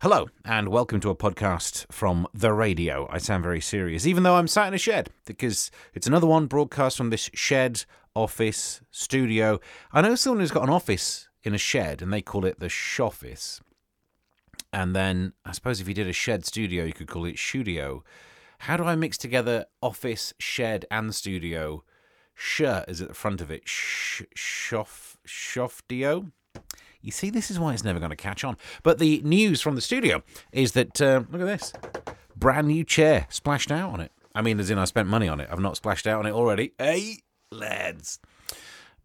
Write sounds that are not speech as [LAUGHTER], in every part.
Hello, and welcome to a podcast from the radio. I sound very serious, even though I'm sat in a shed, because it's another one broadcast from this shed, office, studio. I know someone who's got an office in a shed, and they call it the shoffice. And then I suppose if you did a shed studio, you could call it studio. How do I mix together office, shed, and studio? Sh is at the front of it. Sh- shof, shofdio? You see, this is why it's never going to catch on. But the news from the studio is that, uh, look at this brand new chair splashed out on it. I mean, as in, I spent money on it. I've not splashed out on it already. Hey, lads.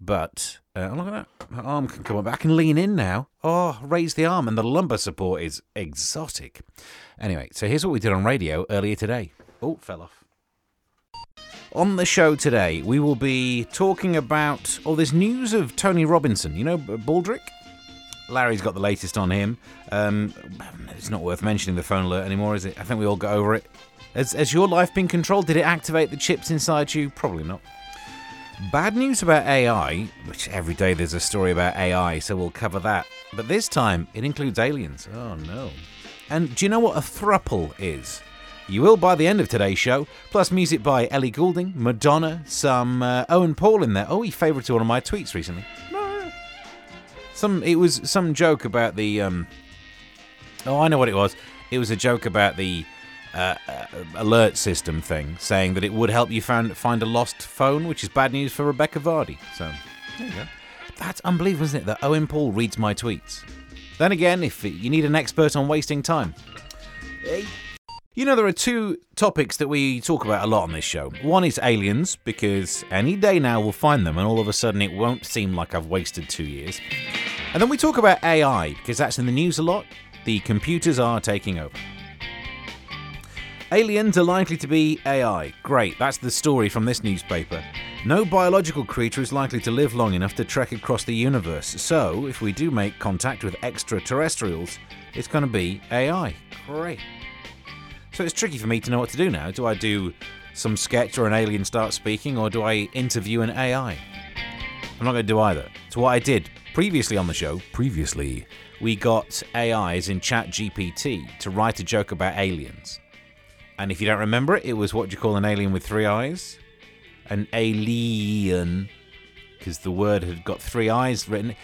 But uh, look at that. My arm can come up. I can lean in now. Oh, raise the arm, and the lumbar support is exotic. Anyway, so here's what we did on radio earlier today. Oh, fell off. On the show today, we will be talking about all this news of Tony Robinson. You know, Baldrick? Larry's got the latest on him. Um, it's not worth mentioning the phone alert anymore, is it? I think we all got over it. Has, has your life been controlled? Did it activate the chips inside you? Probably not. Bad news about AI, which every day there's a story about AI, so we'll cover that. But this time it includes aliens. Oh no. And do you know what a thruple is? You will by the end of today's show. Plus music by Ellie Goulding, Madonna, some uh, Owen Paul in there. Oh, he favorited one of my tweets recently. No. Some it was some joke about the um Oh, I know what it was. It was a joke about the uh, uh, alert system thing, saying that it would help you find find a lost phone, which is bad news for Rebecca Vardy. So there you go. That's unbelievable, isn't it? That Owen Paul reads my tweets. Then again, if you need an expert on wasting time, you know there are two topics that we talk about a lot on this show. One is aliens, because any day now we'll find them, and all of a sudden it won't seem like I've wasted two years. And then we talk about AI, because that's in the news a lot. The computers are taking over. Aliens are likely to be AI. Great, that's the story from this newspaper. No biological creature is likely to live long enough to trek across the universe, so if we do make contact with extraterrestrials, it's going to be AI. Great. So it's tricky for me to know what to do now. Do I do some sketch or an alien starts speaking, or do I interview an AI? I'm not going to do either. It's what I did previously on the show. Previously, we got AIs in ChatGPT to write a joke about aliens. And if you don't remember it, it was what do you call an alien with three eyes? An alien, because the word had got three eyes written.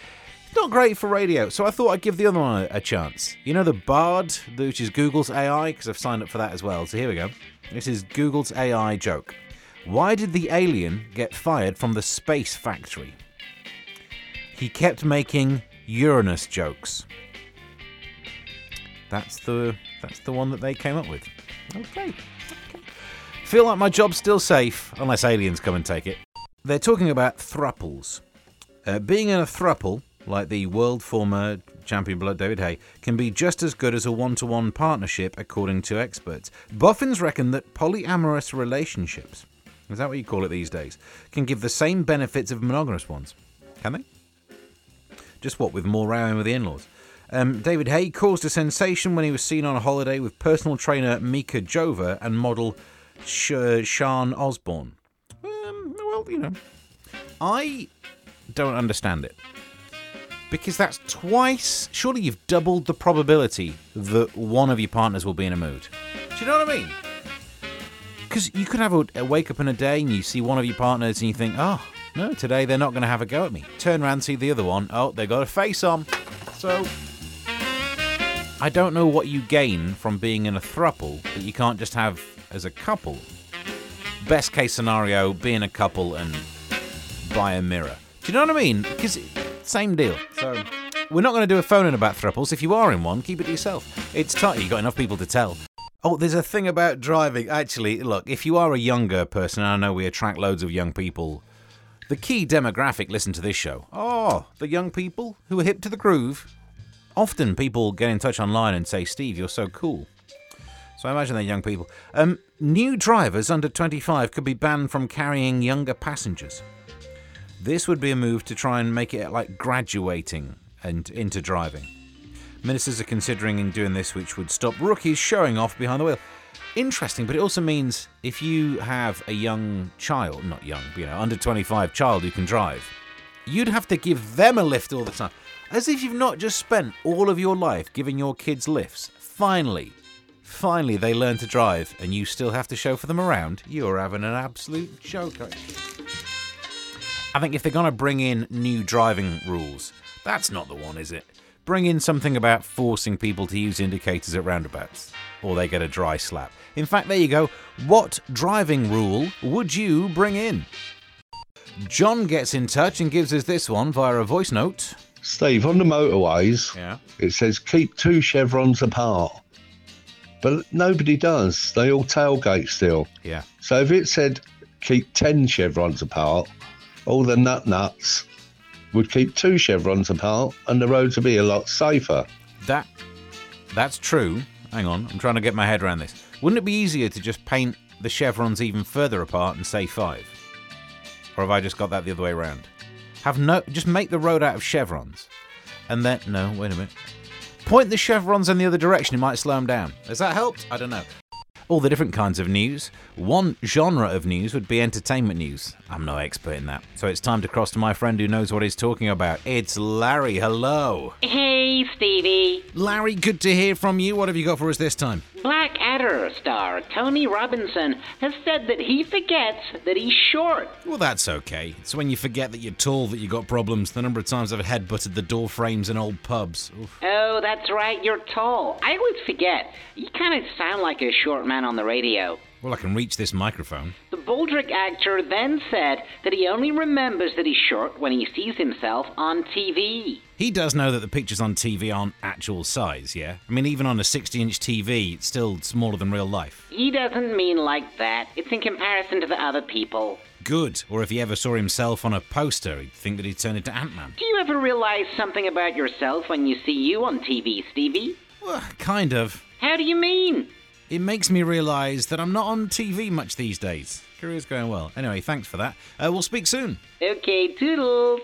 It's not great for radio, so I thought I'd give the other one a, chance. You know the Bard, which is Google's AI, because I've signed up for that as well. So here we go. This is Google's AI joke. Why did the alien get fired from the space factory? He kept making Uranus jokes. That's the that's the one that they came up with. Okay. okay. Feel like my job's still safe, unless aliens come and take it. They're talking about thruples. Uh, being in a thruple, like the world former champion blood David Haye, can be just as good as a one to one partnership, according to experts. Boffins reckon that polyamorous relationships, is that what you call it these days, can give the same benefits of monogamous ones. Can they? Just what, with more rowing with the in laws? Um, David Haye caused a sensation when he was seen on a holiday with personal trainer Mika Jova and model Sh- Sian Osborne. Um, well, you know, I don't understand it. Because that's twice, surely you've doubled the probability that one of your partners will be in a mood. Do you know what I mean? Because you could have a, a wake up in a day and you see one of your partners and you think, oh, no, today they're not going to have a go at me. Turn around, see the other one. Oh, they got a face on. So I don't know what you gain from being in a thruple that you can't just have as a couple. Best case scenario, being a couple and buy a mirror. Do you know what I mean? Because same deal. So we're not going to do a phone in about thruples. If you are in one, keep it to yourself. It's tight. You've got enough people to tell. Oh, there's a thing about driving. Actually, look, if you are a younger person, I know we attract loads of young people. The key demographic listen to this show. Oh, the young people who are hip to the groove often people get in touch online and say, Steve, you're so cool. So I imagine they're young people. Um, new drivers under 25 could be banned from carrying younger passengers. This would be a move to try and make it like graduating and into driving. Ministers are considering doing this, which would stop rookies showing off behind the wheel. Interesting, but it also means if you have a young child, not young, you know, under 25 child who can drive, you'd have to give them a lift all the time. As if you've not just spent all of your life giving your kids lifts. Finally, finally they learn to drive and you still have to chauffeur them around. You're having an absolute joke. I think if they're going to bring in new driving rules, that's not the one, is it? Bring in something about forcing people to use indicators at roundabouts, or they get a dry slap. In fact, there you go. What driving rule would you bring in? John gets in touch and gives us this one via a voice note. Steve, on the motorways, Yeah. it says keep two chevrons apart. But nobody does. They all tailgate still. Yeah. So if it said keep 10 chevrons apart, all the nut nuts would keep two chevrons apart and the roads would be a lot safer. That that's true. Hang on, I'm trying to get my head around this. Wouldn't it be easier to just paint the chevrons even further apart and say five? Or have I just got that the other way around? Have no just make the road out of chevrons. And then no, wait a minute. Point the chevrons in the other direction, it might slow them down. Has that helped? I don't know. All the different kinds of news. One genre of news would be entertainment news. I'm no expert in that. So it's time to cross to my friend who knows what he's talking about. It's Larry. Hello. Hey, Stevie. Larry, good to hear from you. What have you got for us this time? Blackadder star Tony Robinson has said that he forgets that he's short. Well, that's okay. It's when you forget that you're tall that you got problems. The number of times I've headbutted the door frames in old pubs. Oof. Oh, that's right, you're tall. I always forget. You kind of sound like a short man on the radio. Well, I can reach this microphone. The Baldrick actor then said that he only remembers that he's short when he sees himself on TV. He does know that the pictures on TV aren't actual size, yeah? I mean, even on a 60 inch TV, it's still smaller than real life. He doesn't mean like that. It's in comparison to the other people. Good. Or if he ever saw himself on a poster, he'd think that he'd turn into Ant Man. Do you ever realize something about yourself when you see you on TV, Stevie? Well, kind of. How do you mean? It makes me realise that I'm not on TV much these days. Career's going well. Anyway, thanks for that. Uh, we'll speak soon. Okay, toodles.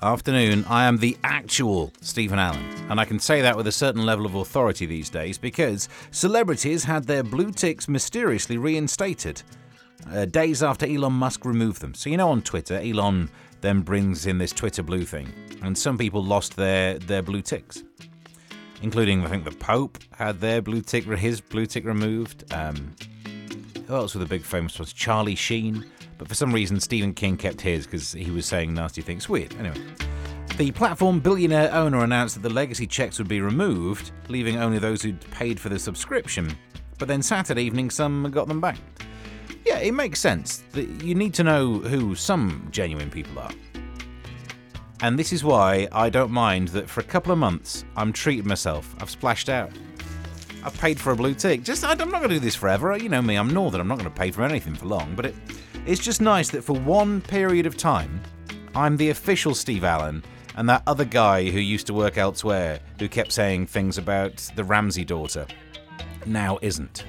Afternoon, I am the actual Stephen Allen, and I can say that with a certain level of authority these days because celebrities had their blue ticks mysteriously reinstated uh, days after Elon Musk removed them. So, you know, on Twitter, Elon then brings in this Twitter blue thing, and some people lost their, their blue ticks, including, I think, the Pope had their blue tick, his blue tick removed. Um, who else were the big famous ones? Charlie Sheen. But for some reason, Stephen King kept his because he was saying nasty things. Weird. Anyway. The platform billionaire owner announced that the legacy checks would be removed, leaving only those who'd paid for the subscription. But then Saturday evening, some got them back. Yeah, it makes sense. You need to know who some genuine people are. And this is why I don't mind that for a couple of months I'm treating myself. I've splashed out. I've paid for a blue tick. Just I'm not going to do this forever. You know me. I'm northern. I'm not going to pay for anything for long. But it, it's just nice that for one period of time, I'm the official Steve Allen, and that other guy who used to work elsewhere, who kept saying things about the Ramsay daughter, now isn't.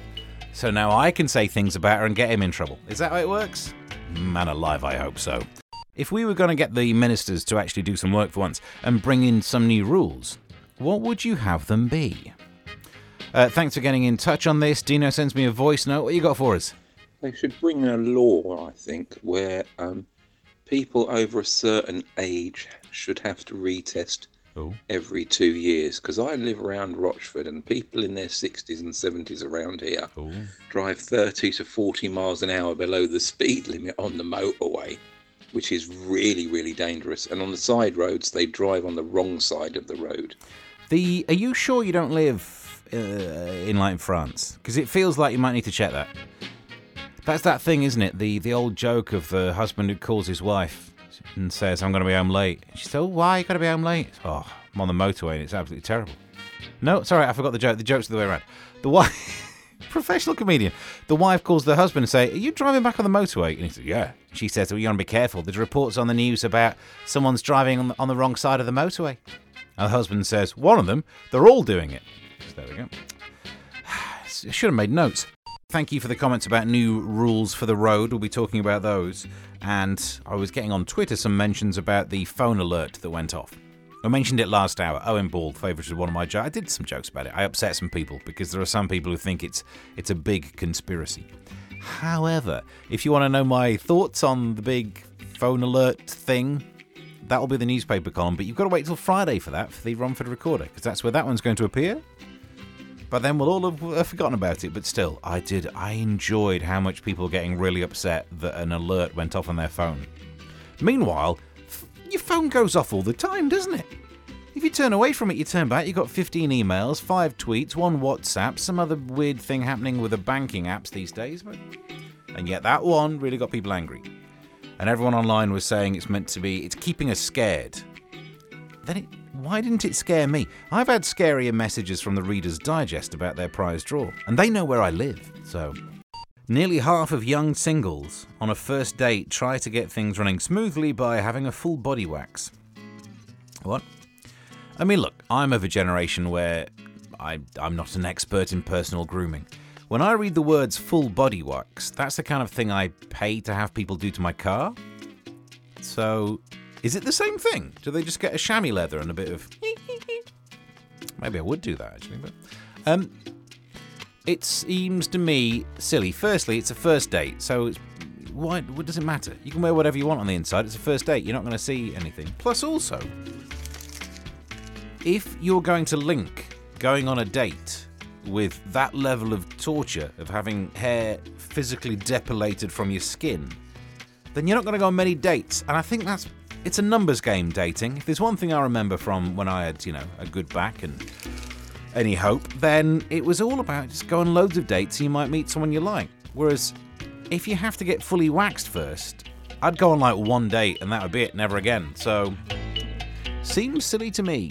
So now I can say things about her and get him in trouble. Is that how it works? Man alive, I hope so. If we were going to get the ministers to actually do some work for once and bring in some new rules, what would you have them be? Uh, thanks for getting in touch on this. Dino sends me a voice note. What you got for us? They should bring in a law, I think, where um, people over a certain age should have to retest Oh. every two years. Because I live around Rochford, and people in their 60s and 70s around here Oh. drive 30 to 40 miles an hour below the speed limit on the motorway, which is really, really dangerous. And on the side roads, they drive on the wrong side of the road. The are you sure you don't live uh, in like France? Because it feels like you might need to check that. That's that thing, isn't it? The the old joke of the husband who calls his wife and says, "I'm going to be home late." She says, "Oh, why you got to be home late?" Oh, I'm on the motorway and it's absolutely terrible. No, sorry, I forgot the joke. The joke's the way around. The wife, [LAUGHS] professional comedian, the wife calls the husband and say, "Are you driving back on the motorway?" And he says, "Yeah." She says, "Well, you want to be careful. There's reports on the news about someone's driving on the, on the wrong side of the motorway." And the husband says, "One of them. They're all doing it." So there we go. [SIGHS] I should have made notes. Thank you for the comments about new rules for the road. We'll be talking about those. And I was getting on Twitter some mentions about the phone alert that went off. I mentioned it last hour. Owen Paul favoured one of my jokes. I did some jokes about it. I upset some people because there are some people who think it's it's a big conspiracy. However, if you want to know my thoughts on the big phone alert thing, That'll be the newspaper column, but you've got to wait till Friday for that for the Romford Recorder because that's where that one's going to appear. But then we'll all have forgotten about it. But still, I did. I enjoyed how much people were getting really upset that an alert went off on their phone. Meanwhile, your phone goes off all the time, doesn't it? If you turn away from it, you turn back, you've got 15 emails, 5 tweets, 1 WhatsApp, some other weird thing happening with the banking apps these days. But... And yet that one really got people angry. And everyone online was saying it's meant to be, it's keeping us scared. Then it, why didn't it scare me? I've had scarier messages from the Reader's Digest about their prize draw, and they know where I live, so. Nearly half of young singles on a first date try to get things running smoothly by having a full body wax. What? I mean, look, I'm of a generation where I, I'm not an expert in personal grooming. When I read the words full body wax, that's the kind of thing I pay to have people do to my car. So, is it the same thing? Do they just get a chamois leather and a bit of. Maybe I would do that actually, but. Um, it seems to me silly. Firstly, it's a first date, so why what does it matter? You can wear whatever you want on the inside. It's a first date. You're not going to see anything. Plus, also, if you're going to link going on a date with that level of torture of having hair physically depilated from your skin, then you're not going to go on many dates. And I think that's it's a numbers game dating. If there's one thing I remember from when I had, you know, a good back and any hope, then it was all about just go on loads of dates and you might meet someone you like. Whereas if you have to get fully waxed first, I'd go on like one date and that would be it, never again. So seems silly to me.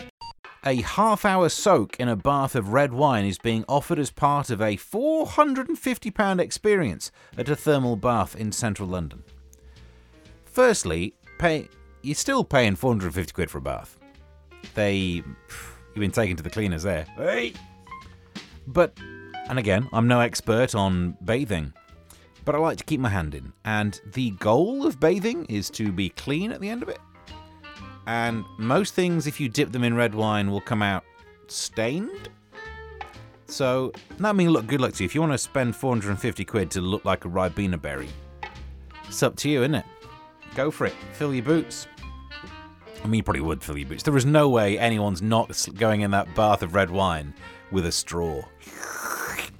A half hour soak in a bath of red wine is being offered as part of a £450 experience at a thermal bath in central London. Firstly, pay you're still paying 450 quid for a bath. They you've been taken to the cleaners there. Hey. But and again, I'm no expert on bathing, but I like to keep my hand in. And the goal of bathing is to be clean at the end of it. And most things, if you dip them in red wine, will come out stained. So, that means look good luck to you. If you want to spend 450 quid to look like a Ribena berry, it's up to you, isn't it? Go for it. Fill your boots. I mean, you probably would fill your boots. There is no way anyone's not going in that bath of red wine with a straw.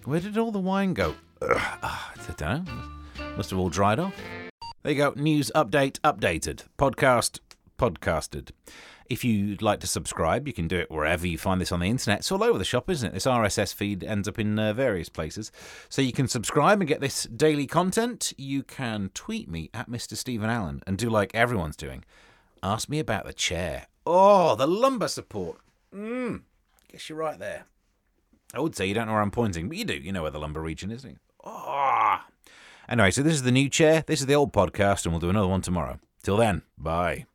Where did all the wine go? Ugh, I don't know. Must have all dried off. There you go. News update updated. Podcast podcasted. If you'd like to subscribe, you can do it wherever you find this on the internet. It's all over the shop, isn't it? This RSS feed ends up in uh, various places. So you can subscribe and get this daily content. You can tweet me at Mr. Stephen Allen and do like everyone's doing. Ask me about the chair. Oh, the lumbar support. Mmm. Guess you're right there. I would say you don't know where I'm pointing, but you do. You know where the lumbar region is, you? Oh. Anyway, so this is the new chair. This is the old podcast, and we'll do another one tomorrow. Till then, bye.